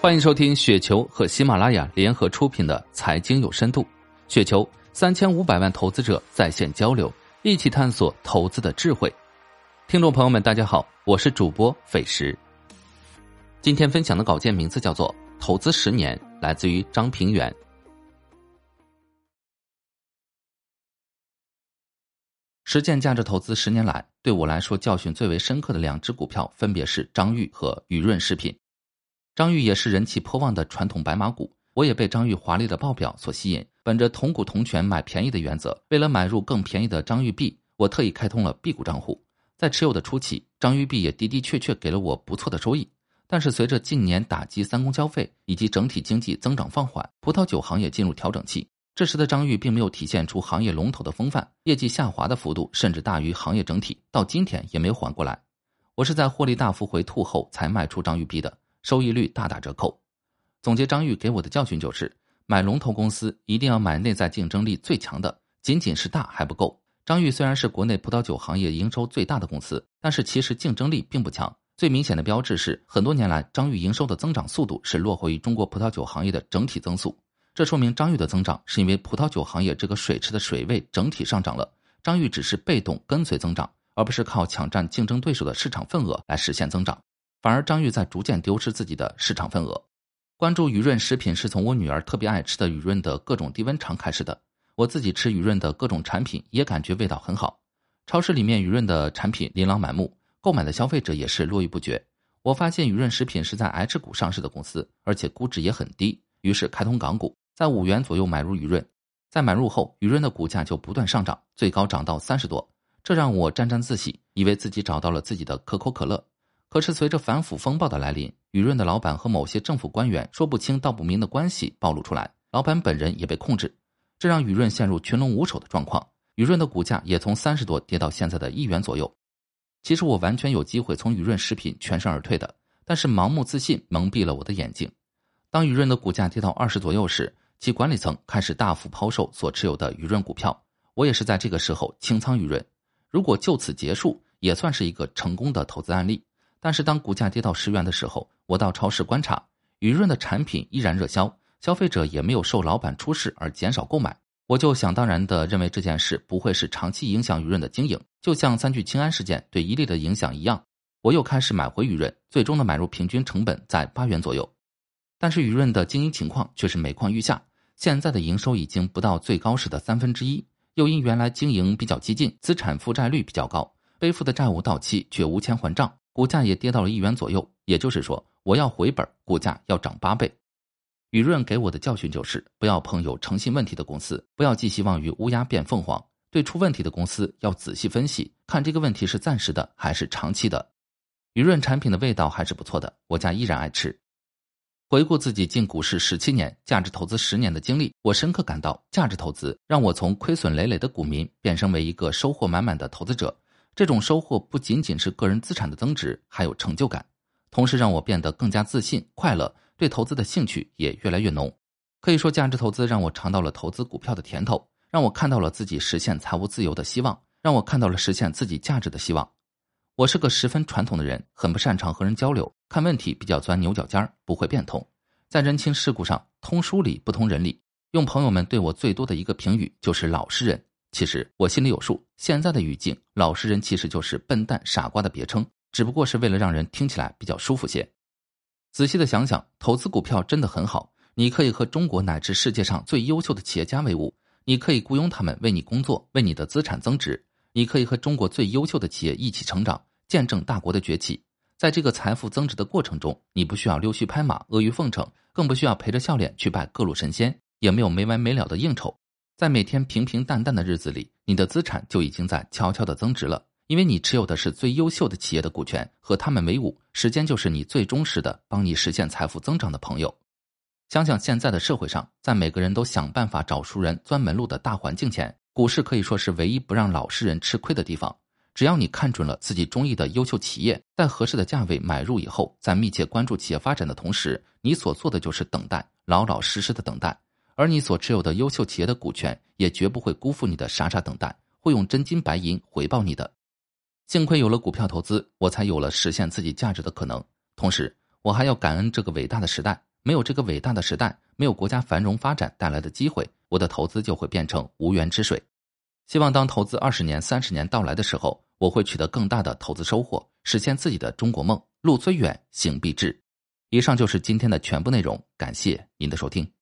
欢迎收听雪球和喜马拉雅联合出品的《财经有深度》，雪球三千五百万投资者在线交流，一起探索投资的智慧。听众朋友们，大家好，我是主播费时。今天分享的稿件名字叫做《投资十年》，来自于张平原。实践价值投资十年来，对我来说教训最为深刻的两只股票，分别是张裕和雨润食品。张裕也是人气颇旺的传统白马股，我也被张裕华丽的报表所吸引。本着同股同权买便宜的原则，为了买入更便宜的张裕币，我特意开通了 B 股账户。在持有的初期，张裕币也的的确确给了我不错的收益。但是随着近年打击三公消费以及整体经济增长放缓，葡萄酒行业进入调整期，这时的张裕并没有体现出行业龙头的风范，业绩下滑的幅度甚至大于行业整体，到今天也没有缓过来。我是在获利大幅回吐后才卖出张裕币的。收益率大打折扣。总结张玉给我的教训就是：买龙头公司一定要买内在竞争力最强的，仅仅是大还不够。张玉虽然是国内葡萄酒行业营收最大的公司，但是其实竞争力并不强。最明显的标志是，很多年来张玉营收的增长速度是落后于中国葡萄酒行业的整体增速。这说明张玉的增长是因为葡萄酒行业这个水池的水位整体上涨了，张玉只是被动跟随增长，而不是靠抢占竞争对手的市场份额来实现增长。反而张玉在逐渐丢失自己的市场份额。关注雨润食品是从我女儿特别爱吃的雨润的各种低温肠开始的。我自己吃雨润的各种产品也感觉味道很好。超市里面雨润的产品琳琅满目，购买的消费者也是络绎不绝。我发现雨润食品是在 H 股上市的公司，而且估值也很低，于是开通港股，在五元左右买入雨润。在买入后，雨润的股价就不断上涨，最高涨到三十多，这让我沾沾自喜，以为自己找到了自己的可口可乐。可是，随着反腐风暴的来临，雨润的老板和某些政府官员说不清道不明的关系暴露出来，老板本人也被控制，这让雨润陷入群龙无首的状况。雨润的股价也从三十多跌到现在的一元左右。其实我完全有机会从雨润食品全身而退的，但是盲目自信蒙蔽了我的眼睛。当雨润的股价跌到二十左右时，其管理层开始大幅抛售所持有的雨润股票，我也是在这个时候清仓雨润。如果就此结束，也算是一个成功的投资案例。但是当股价跌到十元的时候，我到超市观察，雨润的产品依然热销，消费者也没有受老板出事而减少购买，我就想当然的认为这件事不会是长期影响雨润的经营，就像三聚氰胺事件对伊利的影响一样，我又开始买回雨润，最终的买入平均成本在八元左右。但是雨润的经营情况却是每况愈下，现在的营收已经不到最高时的三分之一，又因原来经营比较激进，资产负债率比较高，背负的债务到期却无钱还账。股价也跌到了一元左右，也就是说，我要回本，股价要涨八倍。雨润给我的教训就是，不要碰有诚信问题的公司，不要寄希望于乌鸦变凤凰。对出问题的公司要仔细分析，看这个问题是暂时的还是长期的。雨润产品的味道还是不错的，我家依然爱吃。回顾自己进股市十七年、价值投资十年的经历，我深刻感到，价值投资让我从亏损累累的股民变身为一个收获满满的投资者。这种收获不仅仅是个人资产的增值，还有成就感，同时让我变得更加自信、快乐，对投资的兴趣也越来越浓。可以说，价值投资让我尝到了投资股票的甜头，让我看到了自己实现财务自由的希望，让我看到了实现自己价值的希望。我是个十分传统的人，很不擅长和人交流，看问题比较钻牛角尖儿，不会变通，在人情世故上通书理不通人理。用朋友们对我最多的一个评语就是老实人。其实我心里有数，现在的语境，老实人其实就是笨蛋、傻瓜的别称，只不过是为了让人听起来比较舒服些。仔细的想想，投资股票真的很好，你可以和中国乃至世界上最优秀的企业家为伍，你可以雇佣他们为你工作，为你的资产增值，你可以和中国最优秀的企业一起成长，见证大国的崛起。在这个财富增值的过程中，你不需要溜须拍马、阿谀奉承，更不需要陪着笑脸去拜各路神仙，也没有没完没了的应酬。在每天平平淡淡的日子里，你的资产就已经在悄悄的增值了，因为你持有的是最优秀的企业的股权，和他们为伍，时间就是你最忠实的帮你实现财富增长的朋友。想想现在的社会上，在每个人都想办法找熟人、钻门路的大环境前，股市可以说是唯一不让老实人吃亏的地方。只要你看准了自己中意的优秀企业，在合适的价位买入以后，在密切关注企业发展的同时，你所做的就是等待，老老实实的等待。而你所持有的优秀企业的股权，也绝不会辜负你的傻傻等待，会用真金白银回报你的。幸亏有了股票投资，我才有了实现自己价值的可能。同时，我还要感恩这个伟大的时代，没有这个伟大的时代，没有国家繁荣发展带来的机会，我的投资就会变成无源之水。希望当投资二十年、三十年到来的时候，我会取得更大的投资收获，实现自己的中国梦。路虽远，行必至。以上就是今天的全部内容，感谢您的收听。